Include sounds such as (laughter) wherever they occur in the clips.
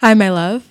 Hi, my love.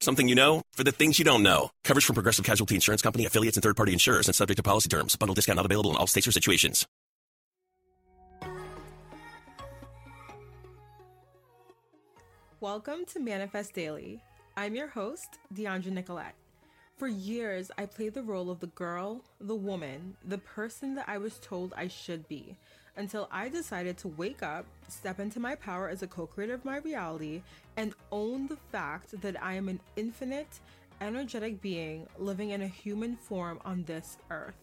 Something you know for the things you don't know. Coverage from Progressive Casualty Insurance Company, affiliates, and third party insurers and subject to policy terms. Bundle discount not available in all states or situations. Welcome to Manifest Daily. I'm your host, Deandra Nicolette. For years, I played the role of the girl, the woman, the person that I was told I should be until I decided to wake up, step into my power as a co creator of my reality, and own the fact that I am an infinite, energetic being living in a human form on this earth.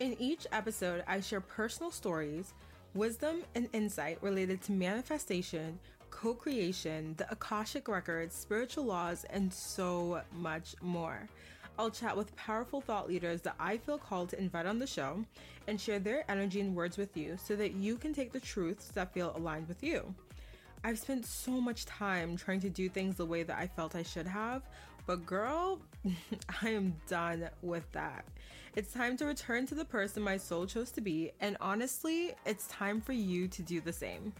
In each episode, I share personal stories, wisdom, and insight related to manifestation, co creation, the Akashic Records, spiritual laws, and so much more. I'll chat with powerful thought leaders that I feel called to invite on the show and share their energy and words with you so that you can take the truths that feel aligned with you. I've spent so much time trying to do things the way that I felt I should have, but girl, (laughs) I am done with that. It's time to return to the person my soul chose to be, and honestly, it's time for you to do the same.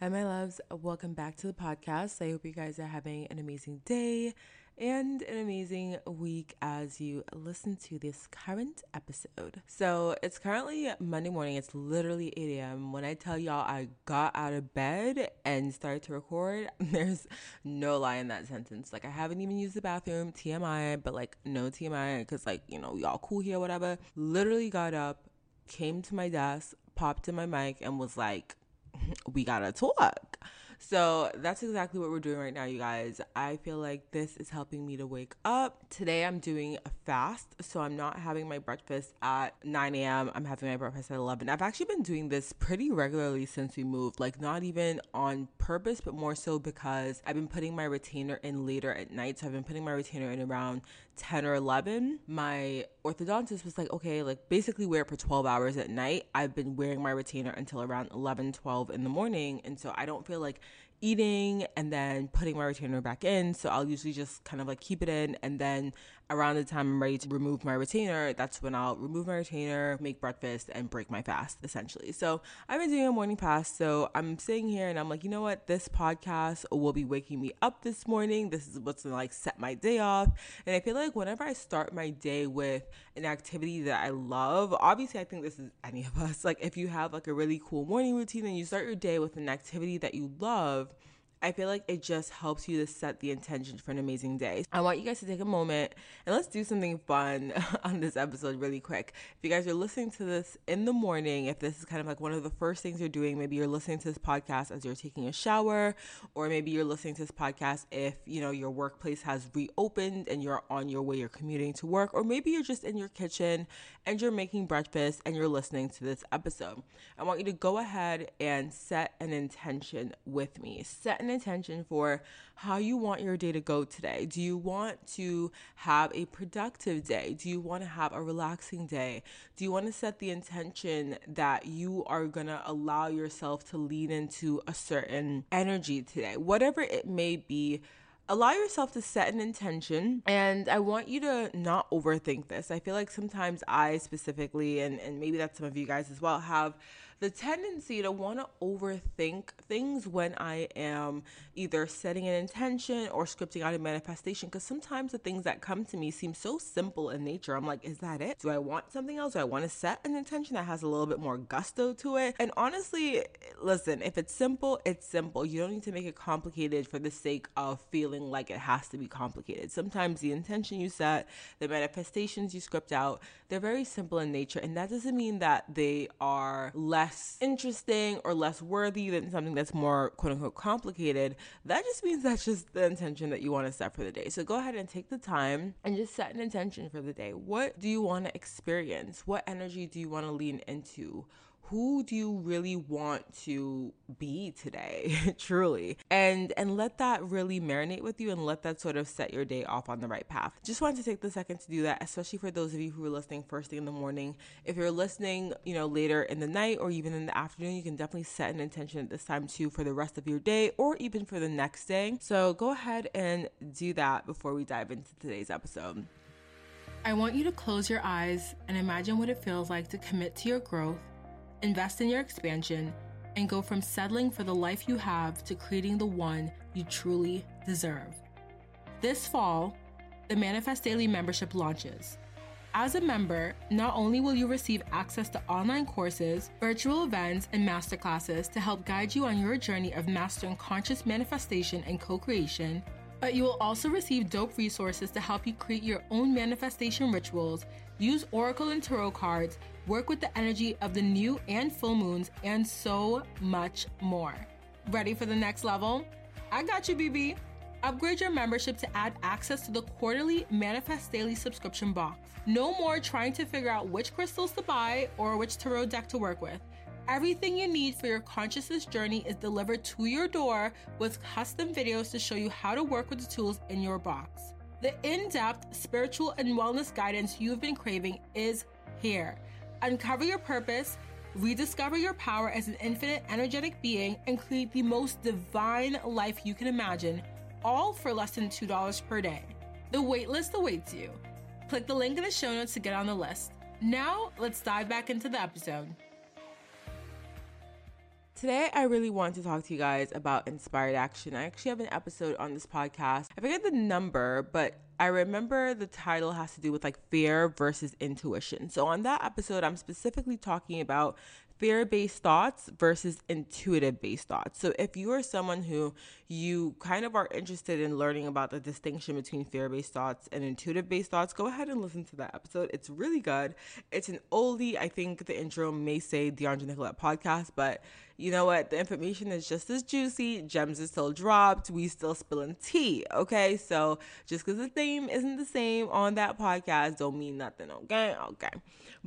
Hi, my loves. Welcome back to the podcast. I hope you guys are having an amazing day and an amazing week as you listen to this current episode. So, it's currently Monday morning. It's literally 8 a.m. When I tell y'all I got out of bed and started to record, (laughs) there's no lie in that sentence. Like, I haven't even used the bathroom, TMI, but like, no TMI, because, like, you know, y'all cool here, whatever. Literally got up, came to my desk, popped in my mic, and was like, (laughs) we gotta talk. So that's exactly what we're doing right now, you guys. I feel like this is helping me to wake up. Today I'm doing a fast, so I'm not having my breakfast at 9 a.m. I'm having my breakfast at 11. I've actually been doing this pretty regularly since we moved, like not even on purpose, but more so because I've been putting my retainer in later at night. So I've been putting my retainer in around 10 or 11. My orthodontist was like, okay, like basically wear it for 12 hours at night. I've been wearing my retainer until around 11, 12 in the morning. And so I don't feel like eating and then putting my retainer back in. So I'll usually just kind of like keep it in and then around the time I'm ready to remove my retainer, that's when I'll remove my retainer, make breakfast, and break my fast, essentially. So I've been doing a morning fast. So I'm sitting here and I'm like, you know what? This podcast will be waking me up this morning. This is what's gonna like set my day off. And I feel like whenever I start my day with an activity that I love, obviously, I think this is any of us. (laughs) Like, if you have like a really cool morning routine and you start your day with an activity that you love, I feel like it just helps you to set the intention for an amazing day. I want you guys to take a moment and let's do something fun (laughs) on this episode really quick. If you guys are listening to this in the morning, if this is kind of like one of the first things you're doing, maybe you're listening to this podcast as you're taking a shower, or maybe you're listening to this podcast if, you know, your workplace has reopened and you're on your way, you're commuting to work, or maybe you're just in your kitchen and you're making breakfast and you're listening to this episode. I want you to go ahead and set an intention with me. Set an an intention for how you want your day to go today. Do you want to have a productive day? Do you want to have a relaxing day? Do you want to set the intention that you are going to allow yourself to lean into a certain energy today? Whatever it may be, allow yourself to set an intention and i want you to not overthink this i feel like sometimes i specifically and, and maybe that's some of you guys as well have the tendency to want to overthink things when I am either setting an intention or scripting out a manifestation. Because sometimes the things that come to me seem so simple in nature. I'm like, is that it? Do I want something else? Do I want to set an intention that has a little bit more gusto to it? And honestly, listen, if it's simple, it's simple. You don't need to make it complicated for the sake of feeling like it has to be complicated. Sometimes the intention you set, the manifestations you script out, they're very simple in nature. And that doesn't mean that they are less interesting or less worthy than something that's more quote unquote complicated. That just means that's just the intention that you want to set for the day. So go ahead and take the time and just set an intention for the day. What do you want to experience? What energy do you want to lean into? Who do you really want to be today? (laughs) Truly. And and let that really marinate with you and let that sort of set your day off on the right path. Just wanted to take the second to do that especially for those of you who are listening first thing in the morning. If you're listening you know later in the night or even in the afternoon you can definitely set an intention at this time too for the rest of your day or even for the next day. So go ahead and do that before we dive into today's episode. I want you to close your eyes and imagine what it feels like to commit to your growth invest in your expansion, and go from settling for the life you have to creating the one you truly deserve. This fall, the Manifest Daily membership launches. As a member, not only will you receive access to online courses, virtual events, and masterclasses to help guide you on your journey of mastering conscious manifestation and co creation, but you will also receive dope resources to help you create your own manifestation rituals, use Oracle and Tarot cards, work with the energy of the new and full moons, and so much more. Ready for the next level? I got you, BB. Upgrade your membership to add access to the quarterly Manifest Daily subscription box. No more trying to figure out which crystals to buy or which tarot deck to work with. Everything you need for your consciousness journey is delivered to your door with custom videos to show you how to work with the tools in your box. The in depth spiritual and wellness guidance you've been craving is here. Uncover your purpose, rediscover your power as an infinite energetic being, and create the most divine life you can imagine, all for less than $2 per day. The waitlist awaits you. Click the link in the show notes to get on the list. Now, let's dive back into the episode. Today, I really want to talk to you guys about inspired action. I actually have an episode on this podcast. I forget the number, but I remember the title has to do with like fear versus intuition. So, on that episode, I'm specifically talking about fear based thoughts versus intuitive based thoughts. So, if you are someone who you kind of are interested in learning about the distinction between fear based thoughts and intuitive based thoughts, go ahead and listen to that episode. It's really good. It's an oldie. I think the intro may say Deandra Nicolette podcast, but you know what? The information is just as juicy. Gems is still dropped. We still spilling tea. Okay. So just because the theme isn't the same on that podcast don't mean nothing. Okay. Okay.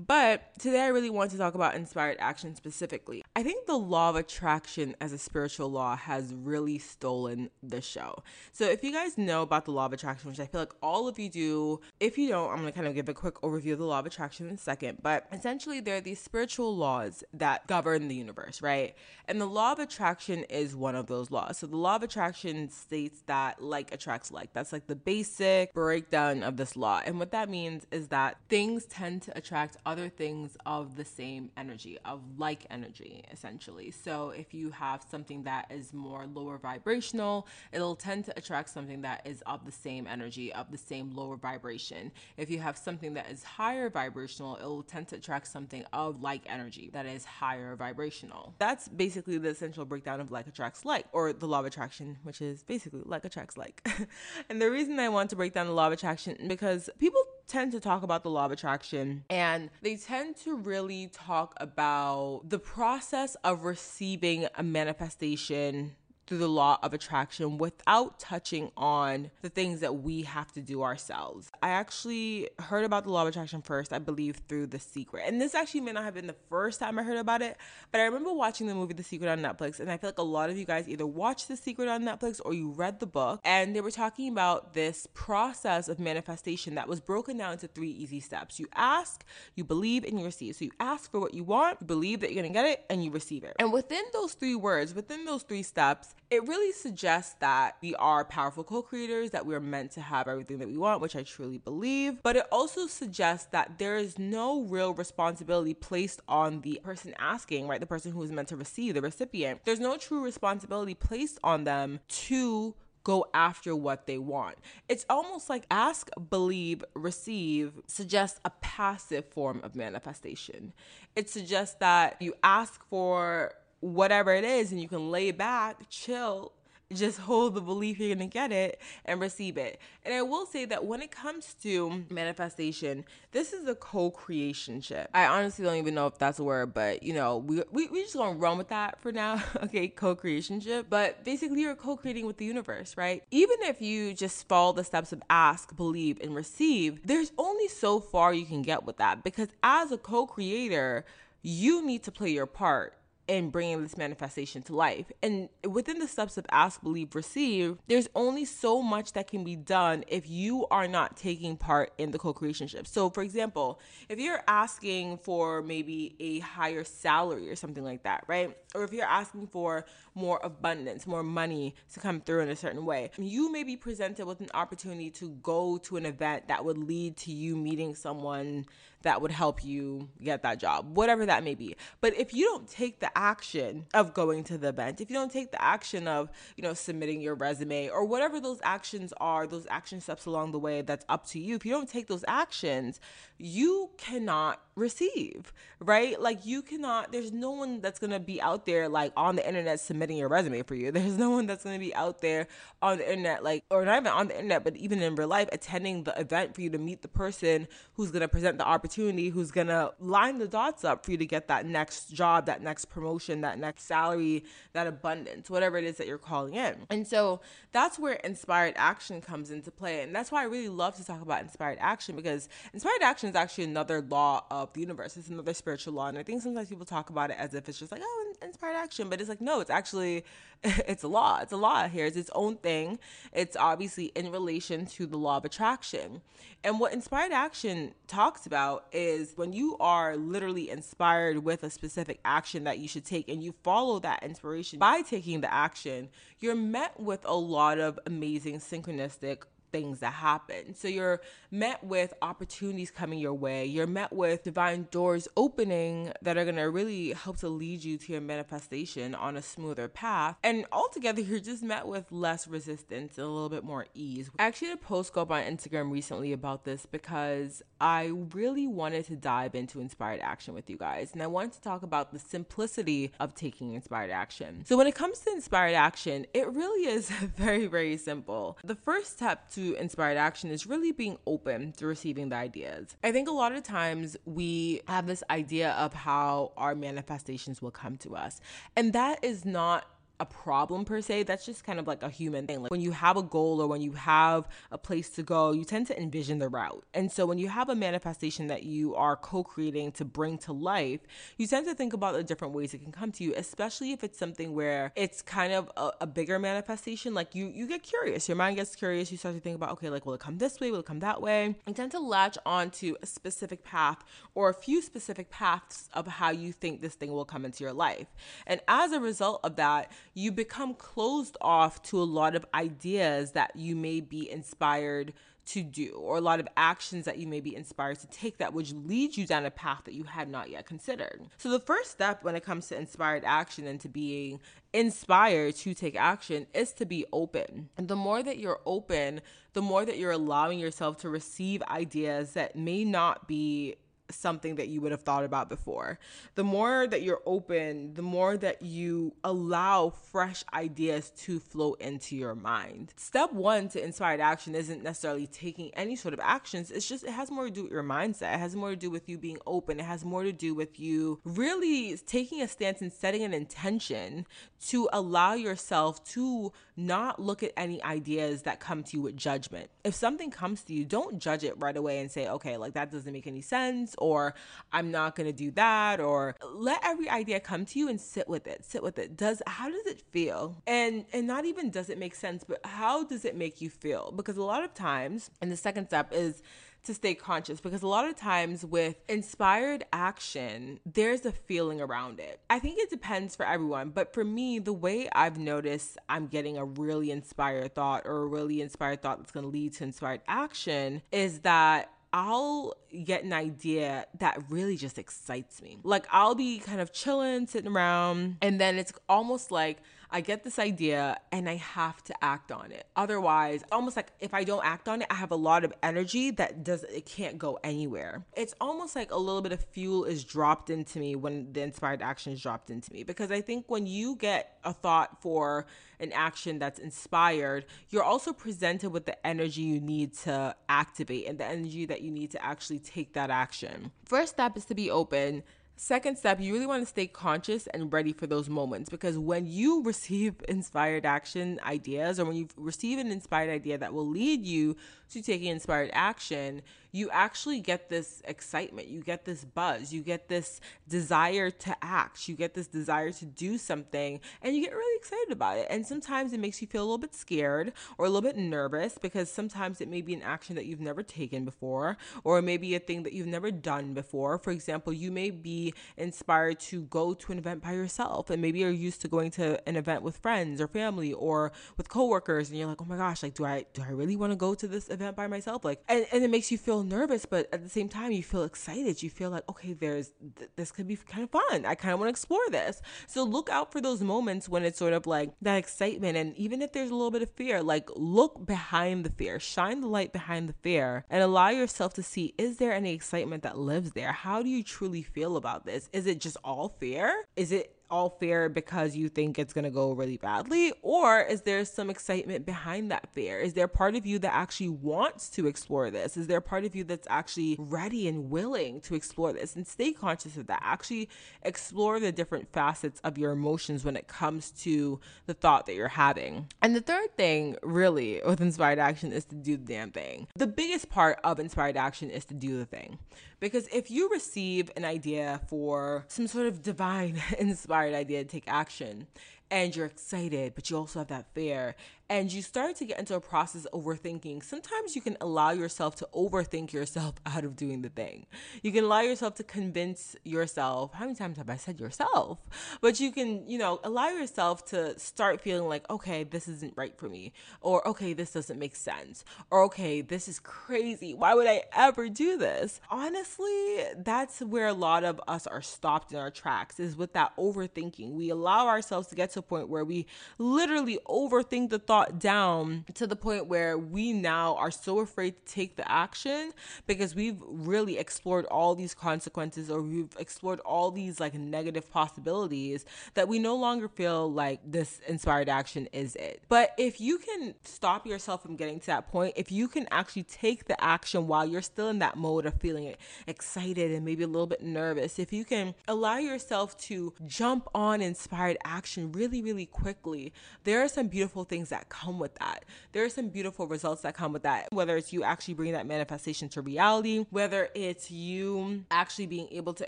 But today I really want to talk about inspired action specifically. I think the law of attraction as a spiritual law has really stolen the show. So if you guys know about the law of attraction, which I feel like all of you do, if you don't, I'm to kind of give a quick overview of the law of attraction in a second. But essentially, there are these spiritual laws that govern the universe, right? And the law of attraction is one of those laws. So the law of attraction states that like attracts like. That's like the basic breakdown of this law. And what that means is that things tend to attract other things of the same energy, of like energy, essentially. So if you have something that is more lower vibrational, it'll tend to attract something that is of the same energy, of the same lower vibration. If you have something that is higher vibrational, it'll tend to attract something of like energy that is higher vibrational. That's basically the essential breakdown of like attracts like, or the law of attraction, which is basically like attracts like. (laughs) and the reason I want to break down the law of attraction because people tend to talk about the law of attraction and they tend to really talk about the process of receiving a manifestation through the law of attraction without touching on the things that we have to do ourselves. I actually heard about the law of attraction first, I believe, through The Secret. And this actually may not have been the first time I heard about it, but I remember watching the movie The Secret on Netflix. And I feel like a lot of you guys either watched The Secret on Netflix or you read the book. And they were talking about this process of manifestation that was broken down into three easy steps. You ask, you believe, and you receive. So you ask for what you want, you believe that you're gonna get it, and you receive it. And within those three words, within those three steps, it really suggests that we are powerful co creators, that we're meant to have everything that we want, which I truly believe. But it also suggests that there is no real responsibility placed on the person asking, right? The person who is meant to receive, the recipient. There's no true responsibility placed on them to go after what they want. It's almost like ask, believe, receive suggests a passive form of manifestation. It suggests that you ask for whatever it is and you can lay back, chill, just hold the belief you're gonna get it and receive it. And I will say that when it comes to manifestation, this is a co-creation ship. I honestly don't even know if that's a word, but you know, we we, we just gonna run with that for now. (laughs) okay, co-creation ship. But basically you're co-creating with the universe, right? Even if you just follow the steps of ask, believe, and receive, there's only so far you can get with that because as a co-creator, you need to play your part in bringing this manifestation to life. And within the steps of ask, believe, receive, there's only so much that can be done if you are not taking part in the co creationship. So, for example, if you're asking for maybe a higher salary or something like that, right? Or if you're asking for more abundance, more money to come through in a certain way, you may be presented with an opportunity to go to an event that would lead to you meeting someone that would help you get that job, whatever that may be. But if you don't take the action of going to the event, if you don't take the action of, you know, submitting your resume or whatever those actions are, those action steps along the way, that's up to you. If you don't take those actions, you cannot receive, right? Like you cannot, there's no one that's gonna be out there like on the internet submitting your resume for you. (laughs) There's no one that's gonna be out there on the internet, like, or not even on the internet, but even in real life, attending the event for you to meet the person who's gonna present the opportunity, who's gonna line the dots up for you to get that next job, that next promotion, that next salary, that abundance, whatever it is that you're calling in. And so that's where inspired action comes into play. And that's why I really love to talk about inspired action because inspired action is actually another law of the universe. It's another spiritual law. And I think sometimes people talk about it as if it's just like, oh, inspired action. But it's like, no, it's actually, (laughs) it's a law. It's a law here. It's its own thing. It's obviously in relation to the law of attraction. And what inspired action talks about is when you are literally inspired with a specific action that you should take and you follow that inspiration by taking the action, you're met with a lot of amazing synchronistic things that happen. So you're met with opportunities coming your way. You're met with divine doors opening that are going to really help to lead you to your manifestation on a smoother path. And altogether, you're just met with less resistance and a little bit more ease. I actually had a post go up on Instagram recently about this because I really wanted to dive into inspired action with you guys. And I wanted to talk about the simplicity of taking inspired action. So when it comes to inspired action, it really is (laughs) very, very simple. The first step to to inspired action is really being open to receiving the ideas. I think a lot of times we have this idea of how our manifestations will come to us, and that is not a problem per se. That's just kind of like a human thing. Like when you have a goal or when you have a place to go, you tend to envision the route. And so when you have a manifestation that you are co creating to bring to life, you tend to think about the different ways it can come to you, especially if it's something where it's kind of a, a bigger manifestation. Like you, you get curious, your mind gets curious. You start to think about, okay, like, will it come this way? Will it come that way? You tend to latch onto a specific path or a few specific paths of how you think this thing will come into your life. And as a result of that, you become closed off to a lot of ideas that you may be inspired to do or a lot of actions that you may be inspired to take that would lead you down a path that you had not yet considered. So the first step when it comes to inspired action and to being inspired to take action is to be open. And the more that you're open, the more that you're allowing yourself to receive ideas that may not be something that you would have thought about before. The more that you're open, the more that you allow fresh ideas to flow into your mind. Step one to inspired action isn't necessarily taking any sort of actions, it's just, it has more to do with your mindset. It has more to do with you being open. It has more to do with you really taking a stance and setting an intention to allow yourself to not look at any ideas that come to you with judgment. If something comes to you, don't judge it right away and say, okay, like that doesn't make any sense or I'm not going to do that or let every idea come to you and sit with it. Sit with it. Does how does it feel? And and not even does it make sense, but how does it make you feel? Because a lot of times, and the second step is to stay conscious because a lot of times with inspired action, there's a feeling around it. I think it depends for everyone, but for me, the way I've noticed I'm getting a really inspired thought or a really inspired thought that's going to lead to inspired action is that I'll get an idea that really just excites me. Like I'll be kind of chilling, sitting around, and then it's almost like I get this idea and I have to act on it. Otherwise, almost like if I don't act on it, I have a lot of energy that does it can't go anywhere. It's almost like a little bit of fuel is dropped into me when the inspired action is dropped into me because I think when you get a thought for an action that's inspired, you're also presented with the energy you need to activate and the energy that you need to actually take that action. First step is to be open Second step, you really want to stay conscious and ready for those moments because when you (laughs) receive inspired action ideas or when you receive an inspired idea that will lead you to taking inspired action, you actually get this excitement, you get this buzz, you get this desire to act, you get this desire to do something, and you get really excited about it. And sometimes it makes you feel a little bit scared or a little bit nervous because sometimes it may be an action that you've never taken before, or it may be a thing that you've never done before. For example, you may be inspired to go to an event by yourself, and maybe you're used to going to an event with friends or family or with coworkers, and you're like, oh my gosh, like, do I do I really want to go to this event by myself? Like, and, and it makes you feel nervous, but at the same time, you feel excited. You feel like, okay, there's th- this could be kind of fun. I kind of want to explore this. So look out for those moments when it's sort of like that excitement. And even if there's a little bit of fear, like look behind the fear, shine the light behind the fear, and allow yourself to see is there any excitement that lives there? How do you truly feel about this? Is it just all fear? Is it all fear because you think it's going to go really badly? Or is there some excitement behind that fear? Is there part of you that actually wants to explore this? Is there part of you that's actually ready and willing to explore this? And stay conscious of that. Actually explore the different facets of your emotions when it comes to the thought that you're having. And the third thing, really, with inspired action is to do the damn thing. The biggest part of inspired action is to do the thing. Because if you receive an idea for some sort of divine (laughs) inspired idea to take action and you're excited, but you also have that fear, and you start to get into a process of overthinking, sometimes you can allow yourself to overthink yourself (laughs) out of doing the thing. You can allow yourself to convince yourself. How many times have I said yourself? But you can, you know, allow yourself to start feeling like, okay, this isn't right for me, or okay, this doesn't make sense, or okay, this is crazy. Why would I ever do this? Honestly, that's where a lot of us are stopped in our tracks is with that overthinking. We allow ourselves to get to point where we literally overthink the thought down to the point where we now are so afraid to take the action because we've really explored all these consequences or we've explored all these like negative possibilities that we no longer feel like this inspired action is it. But if you can stop yourself from getting to that point, if you can actually take the action while you're still in that mode of feeling excited and maybe a little bit nervous, if you can allow yourself to jump on inspired action really, really really quickly, there are some beautiful things that come with that. There are some beautiful results that come with that, whether it's you actually bringing that manifestation to reality, whether it's you actually being able to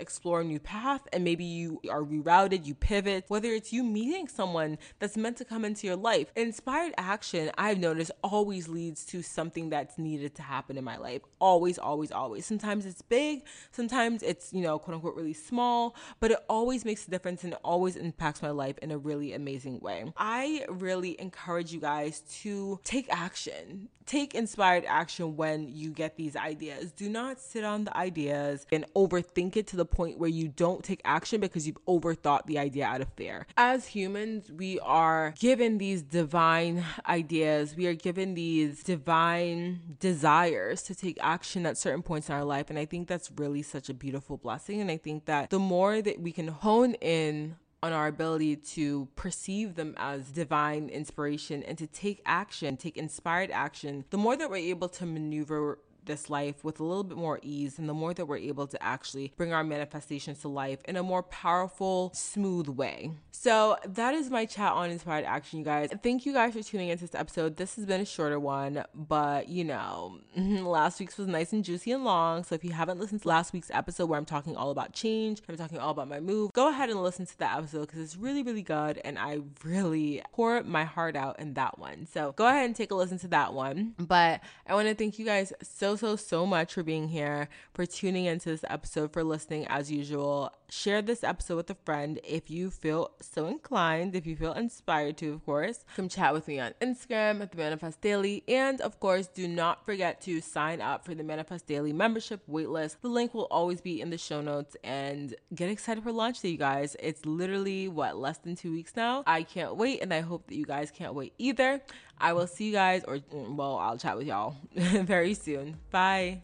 explore a new path and maybe you are rerouted, you pivot, whether it's you meeting someone that's meant to come into your life. Inspired action, I've noticed, always leads to something that's needed to happen in my life. Always, always, always. Sometimes it's big, sometimes it's, you know, quote unquote, really small, but it always makes a difference and it always impacts my life in a really amazing way. I really encourage you guys guys to take action. Take inspired action when you get these ideas. Do not sit on the ideas and overthink it to the point where you don't take action because you've overthought the idea out of fear. As humans, we are given these divine ideas, we are given these divine desires to take action at certain points in our life. And I think that's really such a beautiful blessing. And I think that the more that we can hone in on our ability to perceive them as divine inspiration and to take action, take inspired action, the more that we're able to maneuver this life with a little bit more ease and the more that we're able to actually bring our manifestations to life in a more powerful, smooth way. So that is my chat on inspired action, you guys. Thank you guys for tuning into this episode. This has been a shorter one, but you know, (laughs) last week's was nice and juicy and long. So if you haven't listened to last week's episode where I'm talking all about change, I'm talking all about my move, go ahead and listen to that episode because it's really, really good. And I really pour my heart out in that one. So go ahead and take a listen to that one. But I want to thank you guys so so, so, much for being here, for tuning into this episode, for listening as usual. Share this episode with a friend if you feel so inclined, if you feel inspired to, of course. Come chat with me on Instagram at the Manifest Daily. And of course, do not forget to sign up for the Manifest Daily membership waitlist. The link will always be in the show notes. And get excited for launch day, you guys. It's literally what, less than two weeks now? I can't wait, and I hope that you guys can't wait either. I will see you guys, or mm, well, I'll chat with y'all (laughs) very soon. Bye.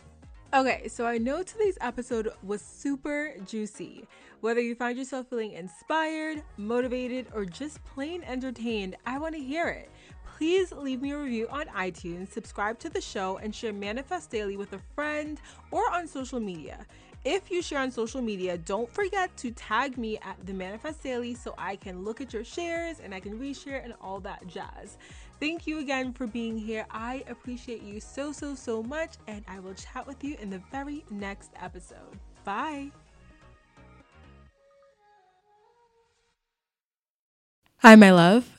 Okay, so I know today's episode was super juicy. Whether you find yourself feeling inspired, motivated, or just plain entertained, I want to hear it. Please leave me a review on iTunes, subscribe to the show, and share Manifest Daily with a friend or on social media. If you share on social media, don't forget to tag me at the Manifest Daily so I can look at your shares and I can reshare and all that jazz. Thank you again for being here. I appreciate you so, so, so much, and I will chat with you in the very next episode. Bye. Hi, my love.